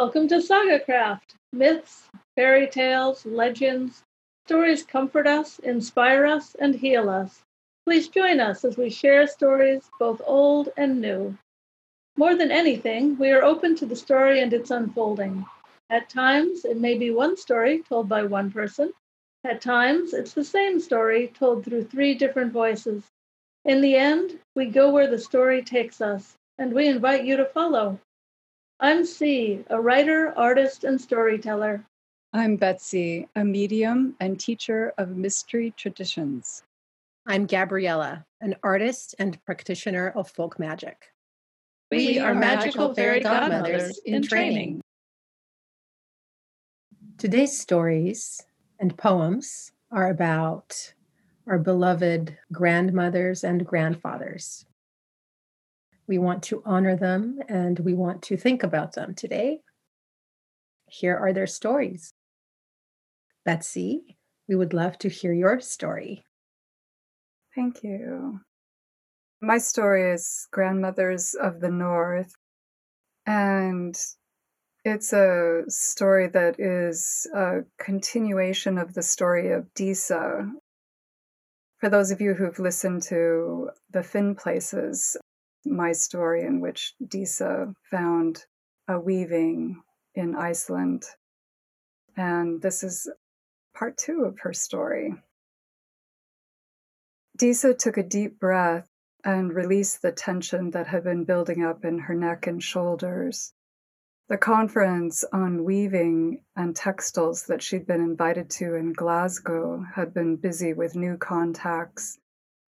Welcome to SagaCraft. Myths, fairy tales, legends, stories comfort us, inspire us, and heal us. Please join us as we share stories both old and new. More than anything, we are open to the story and its unfolding. At times, it may be one story told by one person. At times, it's the same story told through three different voices. In the end, we go where the story takes us, and we invite you to follow. I'm C, a writer, artist, and storyteller. I'm Betsy, a medium and teacher of mystery traditions. I'm Gabriella, an artist and practitioner of folk magic. We, we are magical fairy godmothers in training. Today's stories and poems are about our beloved grandmothers and grandfathers. We want to honor them and we want to think about them today. Here are their stories. Betsy, we would love to hear your story. Thank you. My story is Grandmothers of the North, and it's a story that is a continuation of the story of Disa. For those of you who've listened to the Finn Places, my story in which Disa found a weaving in Iceland. And this is part two of her story. Disa took a deep breath and released the tension that had been building up in her neck and shoulders. The conference on weaving and textiles that she'd been invited to in Glasgow had been busy with new contacts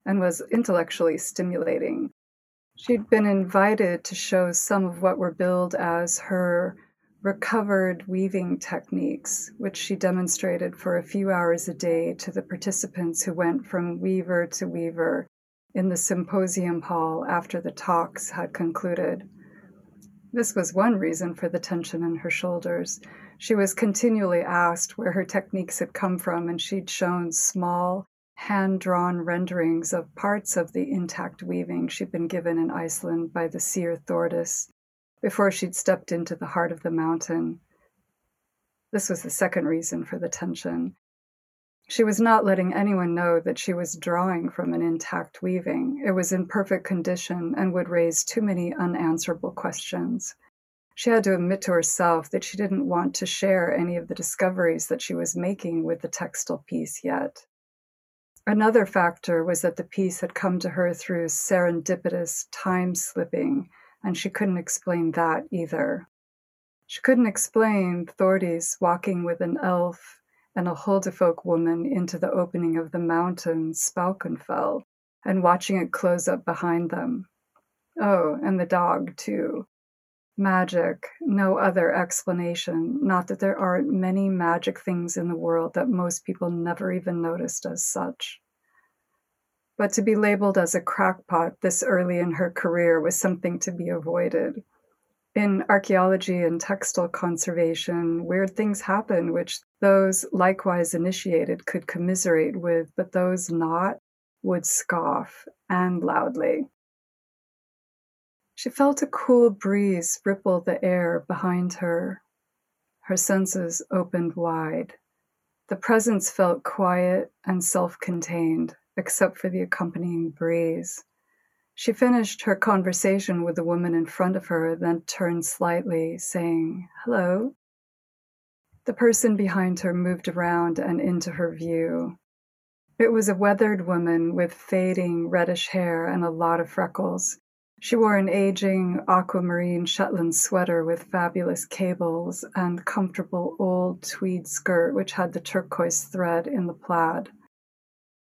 and was intellectually stimulating. She'd been invited to show some of what were billed as her recovered weaving techniques, which she demonstrated for a few hours a day to the participants who went from weaver to weaver in the symposium hall after the talks had concluded. This was one reason for the tension in her shoulders. She was continually asked where her techniques had come from, and she'd shown small, hand drawn renderings of parts of the intact weaving she'd been given in Iceland by the seer Thordis before she'd stepped into the heart of the mountain. This was the second reason for the tension. She was not letting anyone know that she was drawing from an intact weaving. It was in perfect condition and would raise too many unanswerable questions. She had to admit to herself that she didn't want to share any of the discoveries that she was making with the textile piece yet. Another factor was that the piece had come to her through serendipitous time slipping, and she couldn't explain that either. She couldn't explain Thordis walking with an elf and a Huldufolk woman into the opening of the mountain Spaukenfell and watching it close up behind them. Oh, and the dog, too. Magic, no other explanation. Not that there aren't many magic things in the world that most people never even noticed as such. But to be labeled as a crackpot this early in her career was something to be avoided. In archaeology and textile conservation, weird things happen which those likewise initiated could commiserate with, but those not would scoff, and loudly. She felt a cool breeze ripple the air behind her. Her senses opened wide. The presence felt quiet and self contained, except for the accompanying breeze. She finished her conversation with the woman in front of her, then turned slightly, saying, Hello. The person behind her moved around and into her view. It was a weathered woman with fading reddish hair and a lot of freckles. She wore an aging aquamarine Shetland sweater with fabulous cables and comfortable old tweed skirt which had the turquoise thread in the plaid.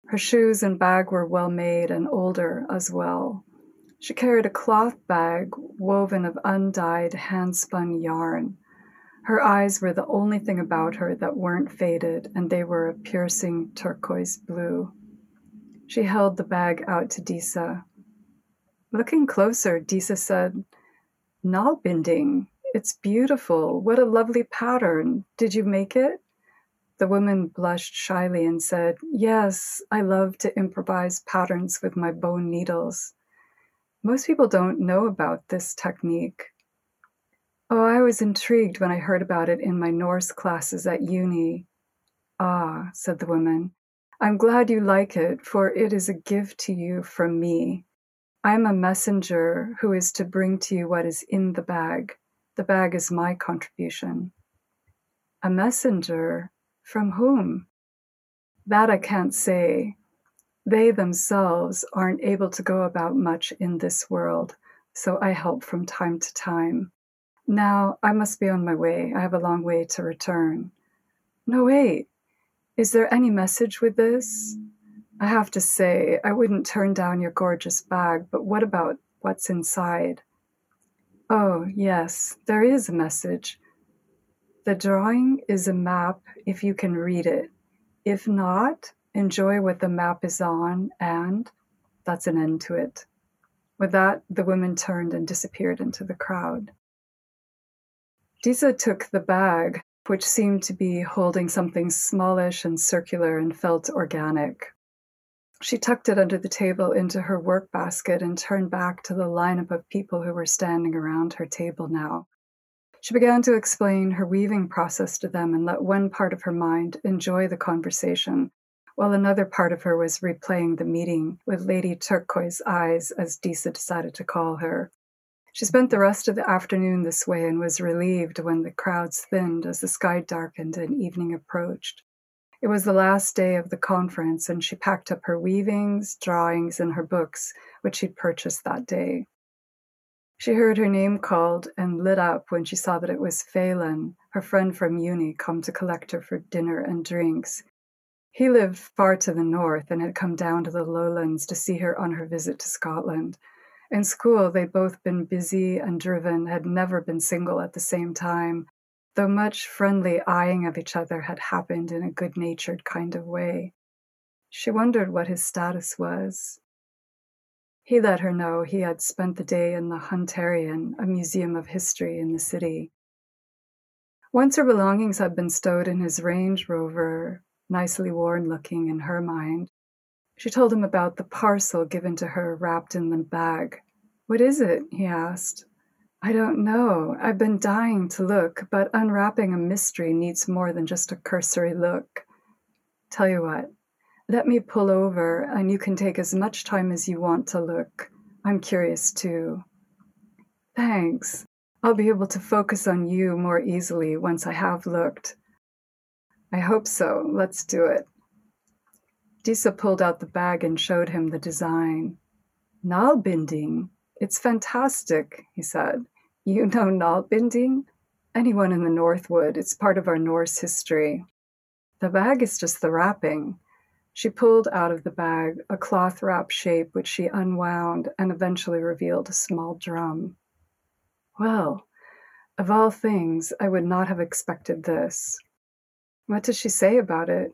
Her shoes and bag were well made and older as well. She carried a cloth bag woven of undyed hand spun yarn. Her eyes were the only thing about her that weren't faded, and they were a piercing turquoise blue. She held the bag out to Disa. Looking closer, Disa said, Nalbinding. It's beautiful. What a lovely pattern. Did you make it? The woman blushed shyly and said, Yes, I love to improvise patterns with my bone needles. Most people don't know about this technique. Oh, I was intrigued when I heard about it in my Norse classes at uni. Ah, said the woman, I'm glad you like it, for it is a gift to you from me. I am a messenger who is to bring to you what is in the bag. The bag is my contribution. A messenger? From whom? That I can't say. They themselves aren't able to go about much in this world, so I help from time to time. Now I must be on my way. I have a long way to return. No, wait. Is there any message with this? I have to say, I wouldn't turn down your gorgeous bag, but what about what's inside? Oh, yes, there is a message. The drawing is a map if you can read it. If not, enjoy what the map is on, and that's an end to it. With that, the woman turned and disappeared into the crowd. Disa took the bag, which seemed to be holding something smallish and circular and felt organic. She tucked it under the table into her work basket and turned back to the lineup of people who were standing around her table now. She began to explain her weaving process to them and let one part of her mind enjoy the conversation, while another part of her was replaying the meeting with Lady Turquoise Eyes, as Disa decided to call her. She spent the rest of the afternoon this way and was relieved when the crowds thinned as the sky darkened and evening approached. It was the last day of the conference, and she packed up her weavings, drawings, and her books, which she'd purchased that day. She heard her name called and lit up when she saw that it was Phelan, her friend from uni, come to collect her for dinner and drinks. He lived far to the north and had come down to the lowlands to see her on her visit to Scotland. In school, they'd both been busy and driven, had never been single at the same time, though much friendly eyeing of each other had happened in a good natured kind of way. She wondered what his status was. He let her know he had spent the day in the Hunterian, a museum of history in the city. Once her belongings had been stowed in his Range Rover, nicely worn looking in her mind, she told him about the parcel given to her wrapped in the bag. What is it? he asked. I don't know. I've been dying to look, but unwrapping a mystery needs more than just a cursory look. Tell you what, let me pull over and you can take as much time as you want to look. I'm curious too. Thanks. I'll be able to focus on you more easily once I have looked. I hope so. Let's do it. Disa pulled out the bag and showed him the design. Nalbinding? It's fantastic, he said. You know Nalbinding? Anyone in the North would. It's part of our Norse history. The bag is just the wrapping. She pulled out of the bag a cloth wrap shape which she unwound and eventually revealed a small drum. Well, of all things, I would not have expected this. What did she say about it?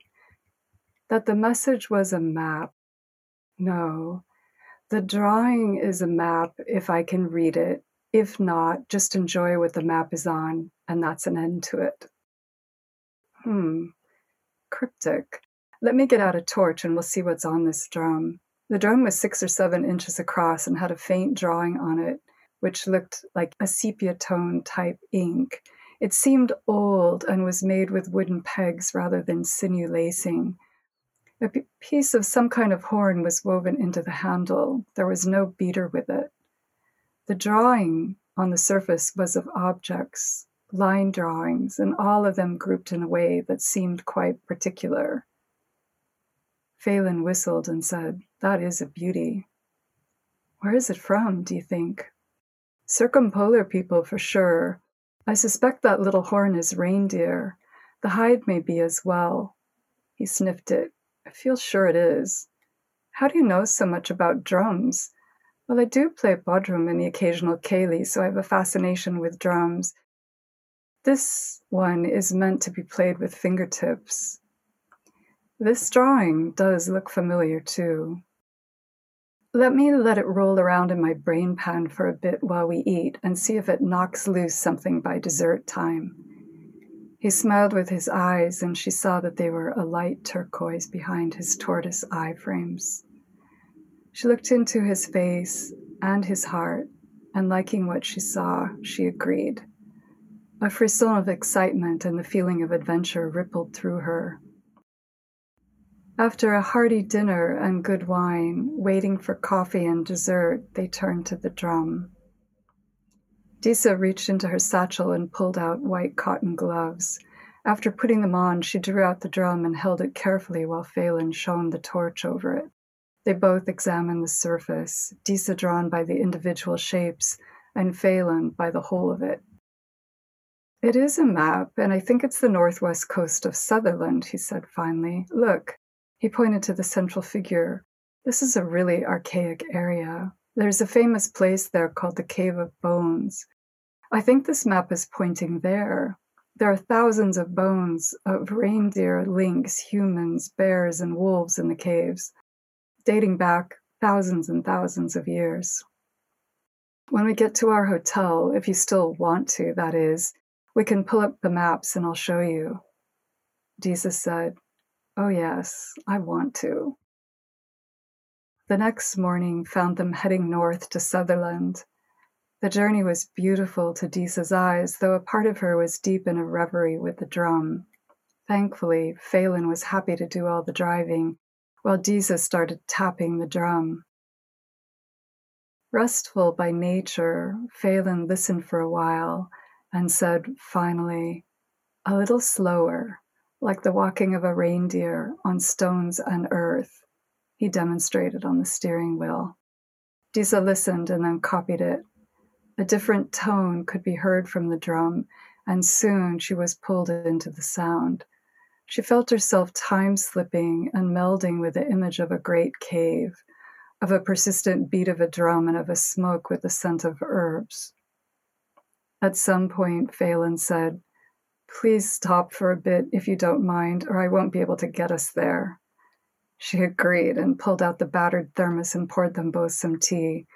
That the message was a map. No, the drawing is a map if I can read it, if not, just enjoy what the map is on, and that's an end to it. Hmm, cryptic. Let me get out a torch and we'll see what's on this drum. The drum was six or seven inches across and had a faint drawing on it, which looked like a sepia tone type ink. It seemed old and was made with wooden pegs rather than sinew lacing. A piece of some kind of horn was woven into the handle. There was no beater with it. The drawing on the surface was of objects, line drawings, and all of them grouped in a way that seemed quite particular. Phelan whistled and said, That is a beauty. Where is it from, do you think? Circumpolar people for sure. I suspect that little horn is reindeer. The hide may be as well. He sniffed it. I feel sure it is. How do you know so much about drums? Well, I do play bodhrán and the occasional ceilidh, so I have a fascination with drums. This one is meant to be played with fingertips. This drawing does look familiar too. Let me let it roll around in my brain pan for a bit while we eat and see if it knocks loose something by dessert time. He smiled with his eyes, and she saw that they were a light turquoise behind his tortoise eye frames. She looked into his face and his heart, and liking what she saw, she agreed. A frisson of excitement and the feeling of adventure rippled through her. After a hearty dinner and good wine, waiting for coffee and dessert, they turned to the drum. Disa reached into her satchel and pulled out white cotton gloves. After putting them on, she drew out the drum and held it carefully while Phelan shone the torch over it. They both examined the surface, Disa drawn by the individual shapes, and Phelan by the whole of it. It is a map, and I think it's the northwest coast of Sutherland, he said finally. Look, he pointed to the central figure. This is a really archaic area. There's a famous place there called the Cave of Bones. I think this map is pointing there. There are thousands of bones of reindeer, lynx, humans, bears, and wolves in the caves, dating back thousands and thousands of years. When we get to our hotel, if you still want to, that is, we can pull up the maps and I'll show you. Disa said, Oh, yes, I want to. The next morning found them heading north to Sutherland. The journey was beautiful to Disa's eyes, though a part of her was deep in a reverie with the drum. Thankfully, Phelan was happy to do all the driving, while Disa started tapping the drum. Restful by nature, Phelan listened for a while and said finally, a little slower like the walking of a reindeer on stones and earth, he demonstrated on the steering wheel. Disa listened and then copied it. A different tone could be heard from the drum, and soon she was pulled into the sound. She felt herself time slipping and melding with the image of a great cave, of a persistent beat of a drum, and of a smoke with the scent of herbs. At some point, Phelan said, Please stop for a bit if you don't mind, or I won't be able to get us there. She agreed and pulled out the battered thermos and poured them both some tea.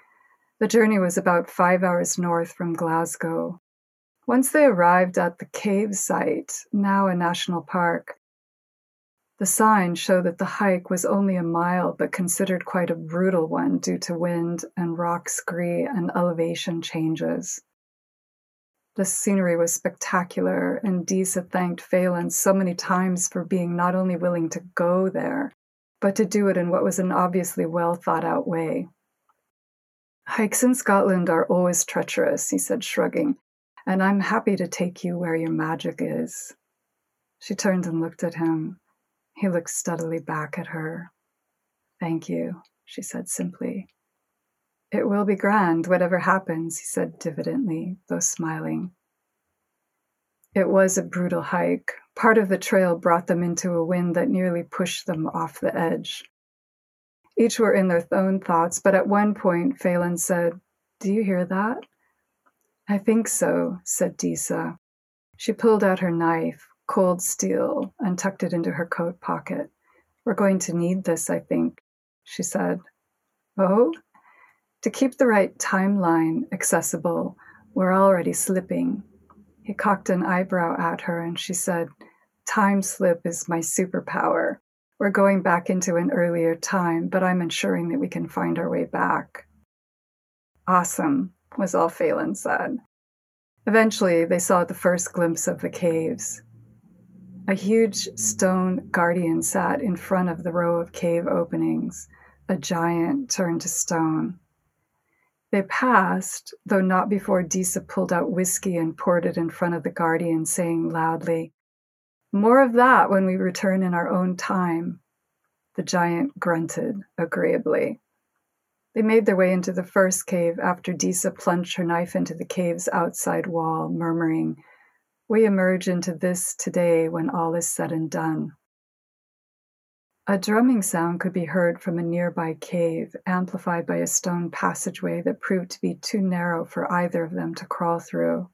The journey was about five hours north from Glasgow. Once they arrived at the cave site, now a national park, the sign showed that the hike was only a mile, but considered quite a brutal one due to wind and rock scree and elevation changes. The scenery was spectacular, and Disa thanked Phelan so many times for being not only willing to go there, but to do it in what was an obviously well thought out way. Hikes in Scotland are always treacherous, he said, shrugging, and I'm happy to take you where your magic is. She turned and looked at him. He looked steadily back at her. Thank you, she said simply. It will be grand, whatever happens, he said diffidently, though smiling. It was a brutal hike. Part of the trail brought them into a wind that nearly pushed them off the edge. Each were in their own thoughts, but at one point Phelan said, Do you hear that? I think so, said Disa. She pulled out her knife, cold steel, and tucked it into her coat pocket. We're going to need this, I think, she said. Oh? To keep the right timeline accessible, we're already slipping. He cocked an eyebrow at her and she said, Time slip is my superpower. We're going back into an earlier time, but I'm ensuring that we can find our way back. Awesome, was all Phelan said. Eventually, they saw the first glimpse of the caves. A huge stone guardian sat in front of the row of cave openings, a giant turned to stone. They passed, though not before Disa pulled out whiskey and poured it in front of the guardian, saying loudly, More of that when we return in our own time. The giant grunted agreeably. They made their way into the first cave after Disa plunged her knife into the cave's outside wall, murmuring, We emerge into this today when all is said and done. A drumming sound could be heard from a nearby cave, amplified by a stone passageway that proved to be too narrow for either of them to crawl through.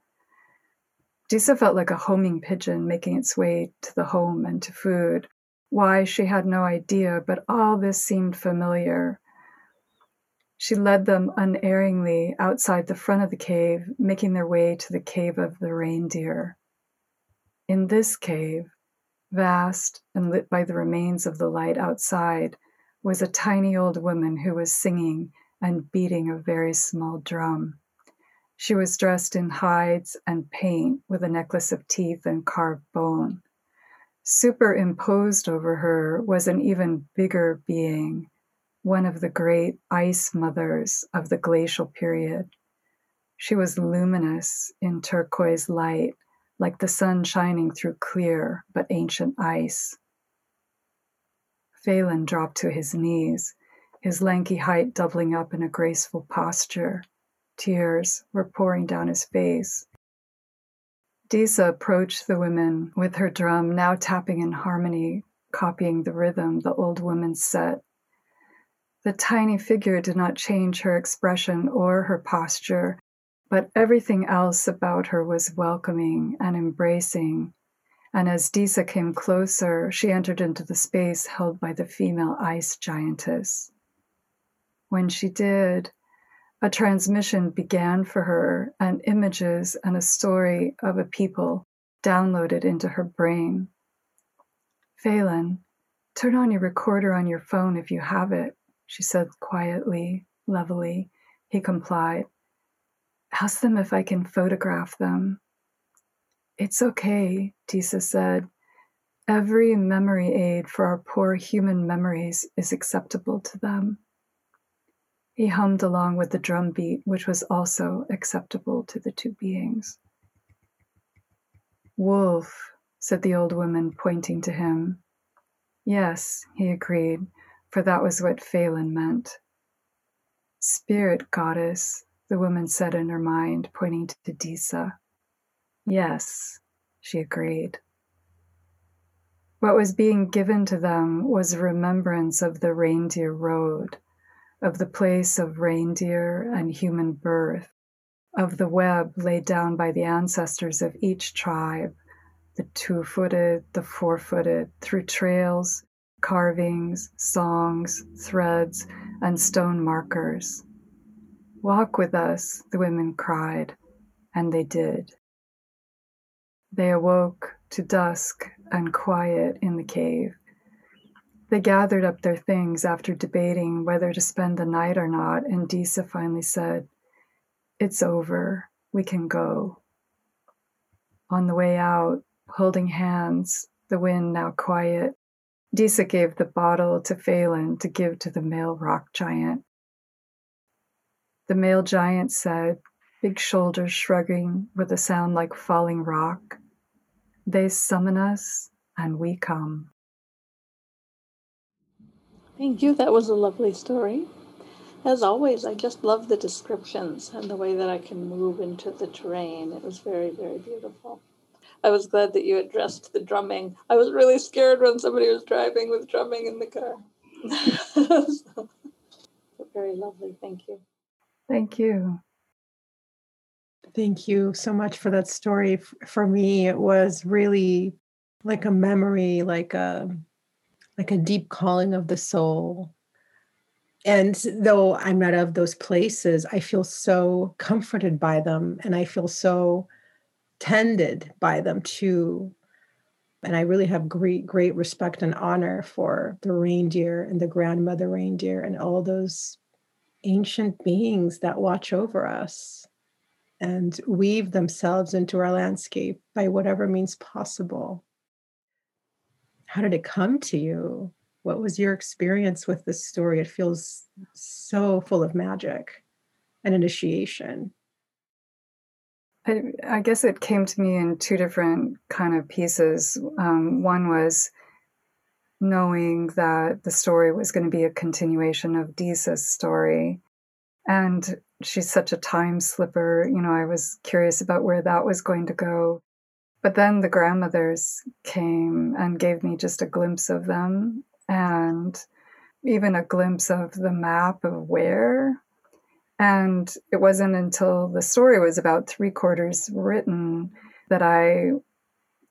Disa felt like a homing pigeon making its way to the home and to food. Why, she had no idea, but all this seemed familiar. She led them unerringly outside the front of the cave, making their way to the cave of the reindeer. In this cave, Vast and lit by the remains of the light outside was a tiny old woman who was singing and beating a very small drum. She was dressed in hides and paint with a necklace of teeth and carved bone. Superimposed over her was an even bigger being, one of the great ice mothers of the glacial period. She was luminous in turquoise light, like the sun shining through clear but ancient ice. Phelan dropped to his knees, his lanky height doubling up in a graceful posture. Tears were pouring down his face. Disa approached the women with her drum, now tapping in harmony, copying the rhythm the old woman set. The tiny figure did not change her expression or her posture, but everything else about her was welcoming and embracing. And as Disa came closer, she entered into the space held by the female ice giantess. When she did, a transmission began for her, and images and a story of a people downloaded into her brain. Phelan, turn on your recorder on your phone if you have it, she said quietly, levelly. He complied. Ask them if I can photograph them. It's okay, Disa said. Every memory aid for our poor human memories is acceptable to them. He hummed along with the drum beat, which was also acceptable to the two beings. Wolf, said the old woman, pointing to him. Yes, he agreed, for that was what Phelan meant. Spirit goddess, the woman said in her mind, pointing to Disa. Yes, she agreed. What was being given to them was a remembrance of the reindeer road of the place of reindeer and human birth, of the web laid down by the ancestors of each tribe, the two footed, the four footed, through trails, carvings, songs, threads, and stone markers. Walk with us, the women cried, and they did. They awoke to dusk and quiet in the cave. They gathered up their things after debating whether to spend the night or not, and Disa finally said, It's over. We can go. On the way out, holding hands, the wind now quiet, Disa gave the bottle to Phelan to give to the male rock giant. The male giant said, big shoulders shrugging with a sound like falling rock, They summon us, and we come. Thank you. That was a lovely story. As always, I just love the descriptions and the way that I can move into the terrain. It was very, very beautiful. I was glad that you addressed the drumming. I was really scared when somebody was driving with drumming in the car. so, very lovely. Thank you. Thank you. Thank you so much for that story. For me, it was really like a memory, like a like a deep calling of the soul. And though I'm not of those places, I feel so comforted by them and I feel so tended by them too. And I really have great, great respect and honor for the reindeer and the grandmother reindeer and all those ancient beings that watch over us and weave themselves into our landscape by whatever means possible how did it come to you? What was your experience with this story? It feels so full of magic and initiation. I, I guess it came to me in two different kind of pieces. Um, one was knowing that the story was going to be a continuation of Disa's story. And she's such a time slipper. You know, I was curious about where that was going to go. But then the grandmothers came and gave me just a glimpse of them and even a glimpse of the map of where. And it wasn't until the story was about three quarters written that I,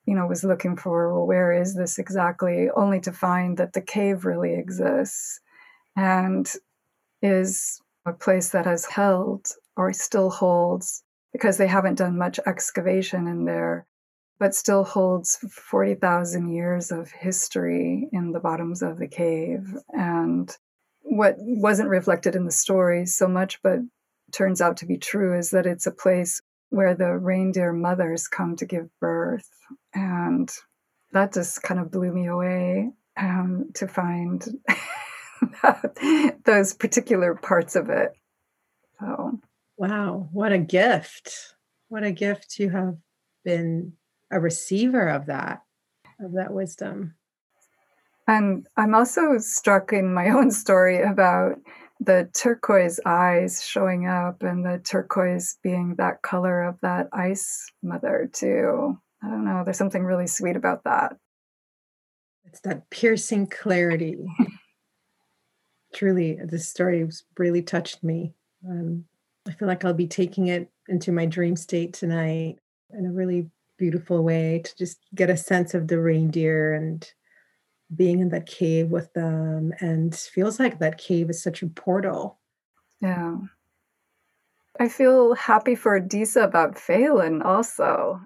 you know, was looking for, well, where is this exactly? Only to find that the cave really exists and is a place that has held or still holds because they haven't done much excavation in there but still holds 40,000 years of history in the bottoms of the cave. And what wasn't reflected in the story so much, but turns out to be true is that it's a place where the reindeer mothers come to give birth. And that just kind of blew me away um, to find those particular parts of it. So, wow, what a gift! What a gift you have been a receiver of that, of that wisdom. And I'm also struck in my own story about the turquoise eyes showing up and the turquoise being that color of that ice mother, too. I don't know. There's something really sweet about that. It's that piercing clarity. Truly, this story really touched me. Um, I feel like I'll be taking it into my dream state tonight in a really beautiful way to just get a sense of the reindeer and being in that cave with them and feels like that cave is such a portal. Yeah. I feel happy for Disa about Phelan also,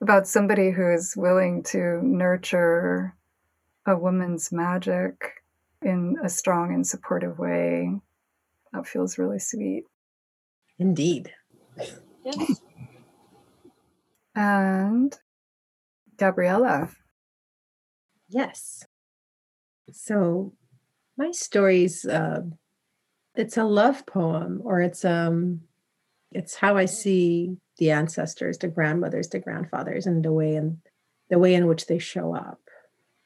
about somebody who is willing to nurture a woman's magic in a strong and supportive way. That feels really sweet. Indeed. Yes. And Gabriella. Yes. So my story's uh, it's a love poem, or it's um, it's how I see the ancestors, the grandmothers, the grandfathers, and the way in the way in which they show up.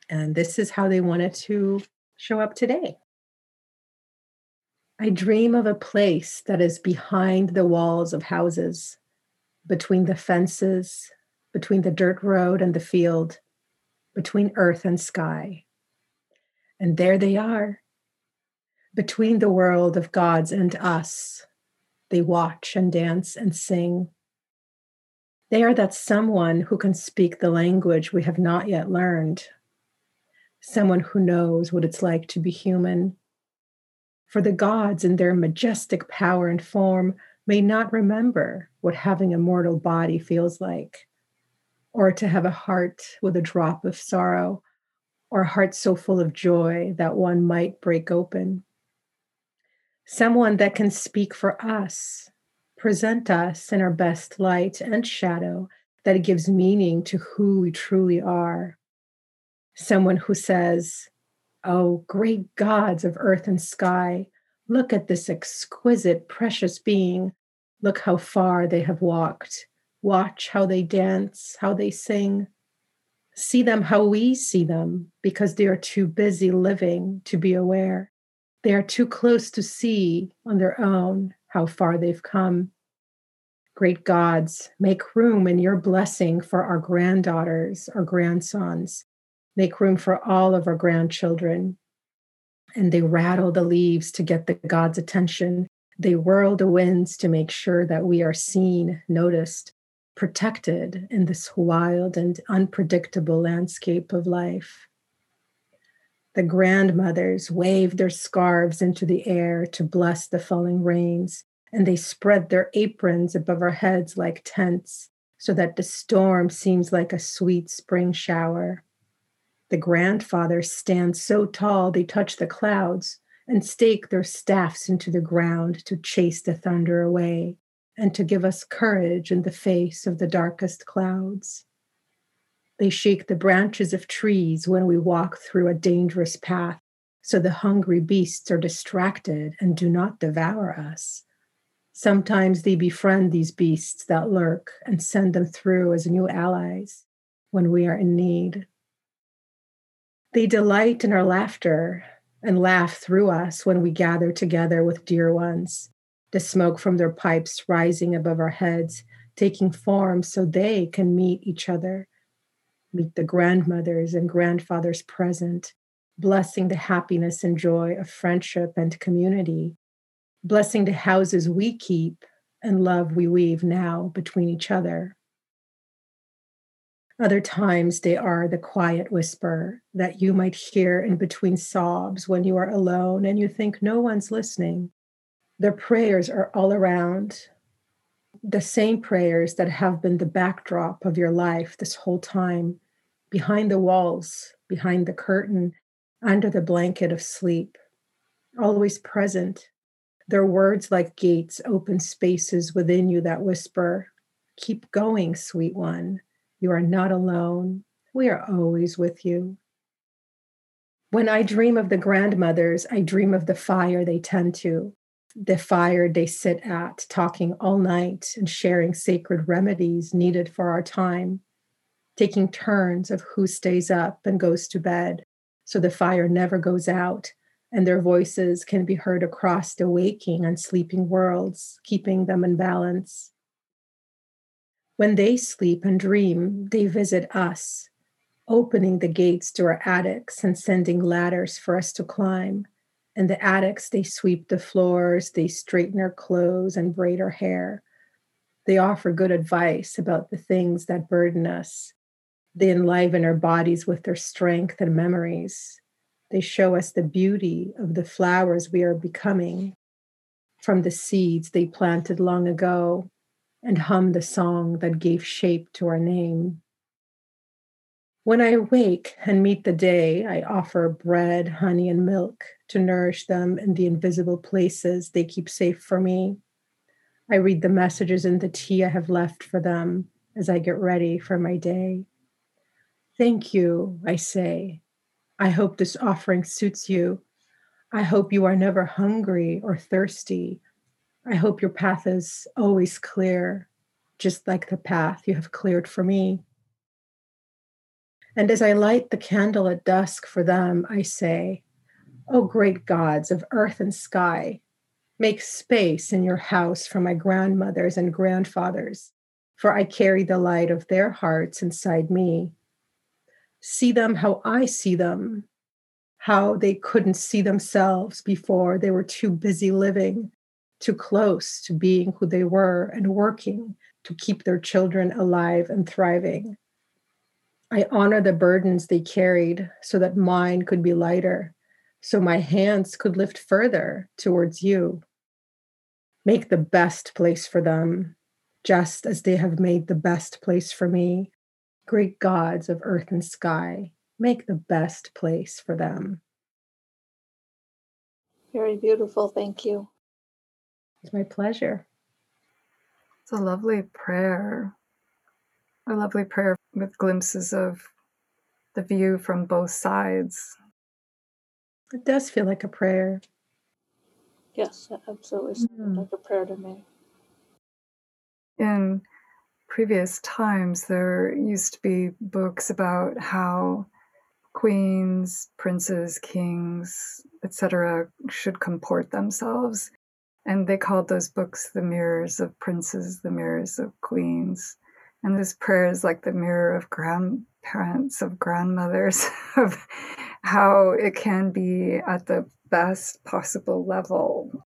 And this is how they wanted to show up today. I dream of a place that is behind the walls of houses, between the fences, between the dirt road and the field, between earth and sky. And there they are, between the world of gods and us. They watch and dance and sing. They are that someone who can speak the language we have not yet learned, someone who knows what it's like to be human. For the gods, in their majestic power and form, may not remember what having a mortal body feels like or to have a heart with a drop of sorrow, or a heart so full of joy that one might break open. Someone that can speak for us, present us in our best light and shadow that it gives meaning to who we truly are. Someone who says, Oh, great gods of earth and sky, look at this exquisite, precious being. Look how far they have walked watch how they dance, how they sing, see them how we see them because they are too busy living to be aware. They are too close to see on their own how far they've come. Great gods, make room in your blessing for our granddaughters, our grandsons. Make room for all of our grandchildren. And they rattle the leaves to get the God's attention. They whirl the winds to make sure that we are seen, noticed, protected in this wild and unpredictable landscape of life. The grandmothers waved their scarves into the air to bless the falling rains, and they spread their aprons above our heads like tents so that the storm seems like a sweet spring shower. The grandfathers stand so tall they touch the clouds and stake their staffs into the ground to chase the thunder away and to give us courage in the face of the darkest clouds. They shake the branches of trees when we walk through a dangerous path, so the hungry beasts are distracted and do not devour us. Sometimes they befriend these beasts that lurk and send them through as new allies when we are in need. They delight in our laughter and laugh through us when we gather together with dear ones the smoke from their pipes rising above our heads, taking form so they can meet each other, meet the grandmothers and grandfathers present, blessing the happiness and joy of friendship and community, blessing the houses we keep and love we weave now between each other. Other times, they are the quiet whisper that you might hear in between sobs when you are alone and you think no one's listening their prayers are all around the same prayers that have been the backdrop of your life this whole time, behind the walls, behind the curtain, under the blanket of sleep, always present, Their words like gates open spaces within you that whisper, Keep going, sweet one. You are not alone. We are always with you. When I dream of the grandmothers, I dream of the fire they tend to, the fire they sit at, talking all night and sharing sacred remedies needed for our time, taking turns of who stays up and goes to bed so the fire never goes out and their voices can be heard across the waking and sleeping worlds, keeping them in balance. When they sleep and dream, they visit us, opening the gates to our attics and sending ladders for us to climb. In the attics, they sweep the floors, they straighten our clothes and braid our hair. They offer good advice about the things that burden us. They enliven our bodies with their strength and memories. They show us the beauty of the flowers we are becoming from the seeds they planted long ago and hum the song that gave shape to our name. When I awake and meet the day, I offer bread, honey, and milk to nourish them in the invisible places they keep safe for me. I read the messages in the tea I have left for them as I get ready for my day. Thank you, I say, I hope this offering suits you. I hope you are never hungry or thirsty. I hope your path is always clear, just like the path you have cleared for me. And as I light the candle at dusk for them, I say, O oh, great gods of earth and sky, make space in your house for my grandmothers and grandfathers, for I carry the light of their hearts inside me see them how I see them, how they couldn't see themselves before they were too busy living, too close to being who they were and working to keep their children alive and thriving. I honor the burdens they carried so that mine could be lighter, so my hands could lift further towards you. Make the best place for them, just as they have made the best place for me great gods of earth and sky, make the best place for them. Very beautiful. Thank you. It's my pleasure. It's a lovely prayer. A lovely prayer with glimpses of the view from both sides. It does feel like a prayer. Yes, absolutely. Mm. Like a prayer to me. In previous times, there used to be books about how queens, princes, kings, etc., should comport themselves. And they called those books the mirrors of princes, the mirrors of queens. And this prayer is like the mirror of grandparents, of grandmothers, of how it can be at the best possible level.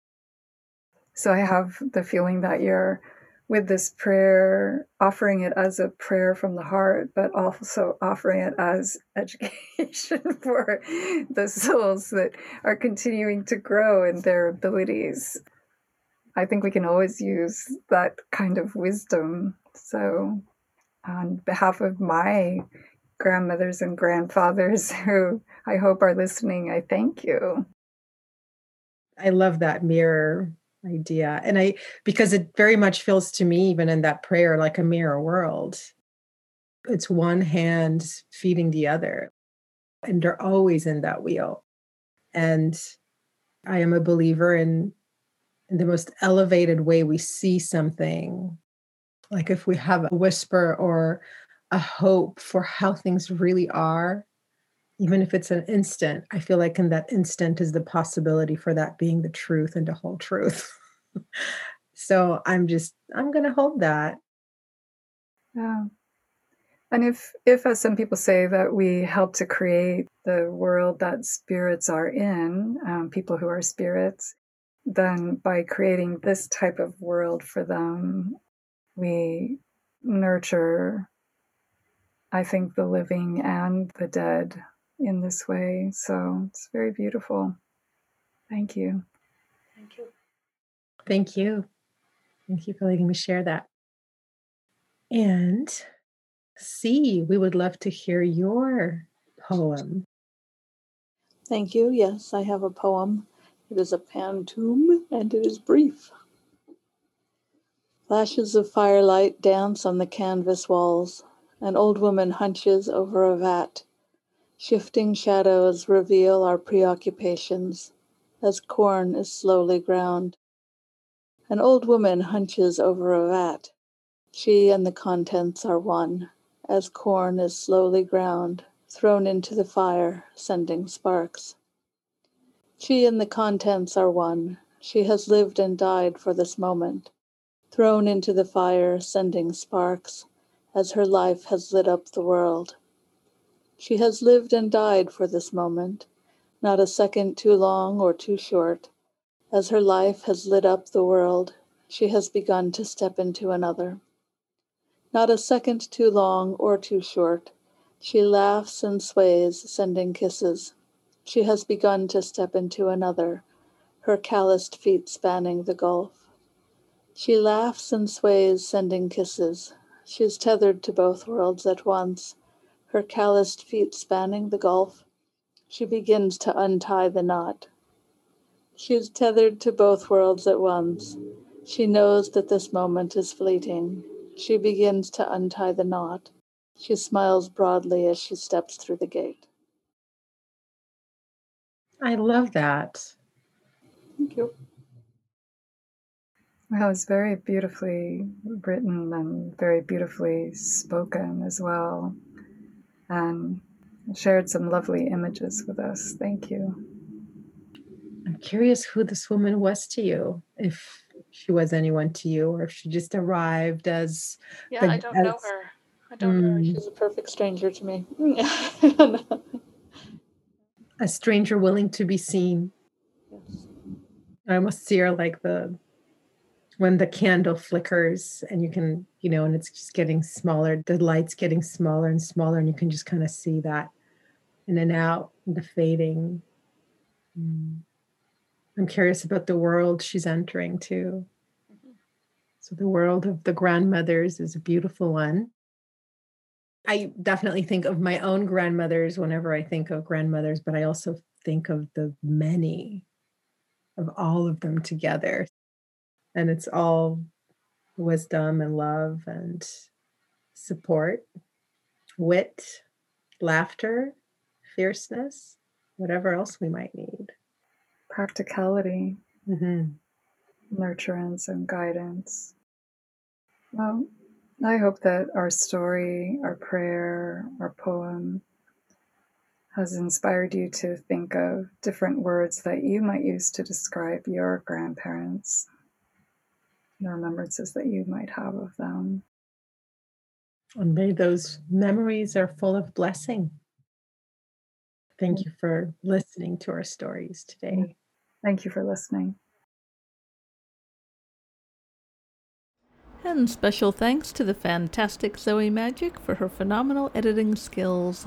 So I have the feeling that you're with this prayer, offering it as a prayer from the heart, but also offering it as education for the souls that are continuing to grow in their abilities. I think we can always use that kind of wisdom. So, on behalf of my grandmothers and grandfathers who I hope are listening, I thank you. I love that mirror idea. And I, because it very much feels to me, even in that prayer, like a mirror world. It's one hand feeding the other, and they're always in that wheel. And I am a believer in, the most elevated way we see something. Like if we have a whisper or a hope for how things really are, even if it's an instant, I feel like in that instant is the possibility for that being the truth and the whole truth. so I'm just, I'm going to hold that. Yeah. And if, if, as some people say, that we help to create the world that spirits are in, um, people who are spirits, then by creating this type of world for them, we nurture, I think, the living and the dead in this way. So it's very beautiful. Thank you. Thank you. Thank you. Thank you for letting me share that. And C, we would love to hear your poem. Thank you. Yes, I have a poem It is a pantoum and it is brief. Flashes of firelight dance on the canvas walls. An old woman hunches over a vat. Shifting shadows reveal our preoccupations as corn is slowly ground. An old woman hunches over a vat. She and the contents are one, as corn is slowly ground, thrown into the fire, sending sparks. She and the contents are one. She has lived and died for this moment thrown into the fire, sending sparks, as her life has lit up the world. She has lived and died for this moment, not a second too long or too short. As her life has lit up the world, she has begun to step into another. Not a second too long or too short. She laughs and sways, sending kisses. She has begun to step into another, her calloused feet spanning the gulf. She laughs and sways, sending kisses. She is tethered to both worlds at once, her calloused feet spanning the gulf. She begins to untie the knot. She is tethered to both worlds at once. She knows that this moment is fleeting. She begins to untie the knot. She smiles broadly as she steps through the gate. I love that. Thank you. Well, it's very beautifully written and very beautifully spoken as well. And shared some lovely images with us. Thank you. I'm curious who this woman was to you, if she was anyone to you, or if she just arrived as. Yeah, the, I don't as, know her. I don't mm, know her. Hmm. She's a perfect stranger to me. a stranger willing to be seen. Yes. I almost see her like the when the candle flickers and you can you know and it's just getting smaller the light's getting smaller and smaller and you can just kind of see that in and out the fading mm. i'm curious about the world she's entering too mm-hmm. so the world of the grandmothers is a beautiful one i definitely think of my own grandmothers whenever i think of grandmothers but i also think of the many of all of them together and it's all wisdom and love and support, wit, laughter, fierceness, whatever else we might need. Practicality, mm-hmm. nurturance, and guidance. Well, I hope that our story, our prayer, our poem has inspired you to think of different words that you might use to describe your grandparents the remembrances that you might have of them. And may those memories are full of blessing. Thank you for listening to our stories today. Thank you for listening. And special thanks to the fantastic Zoe Magic for her phenomenal editing skills.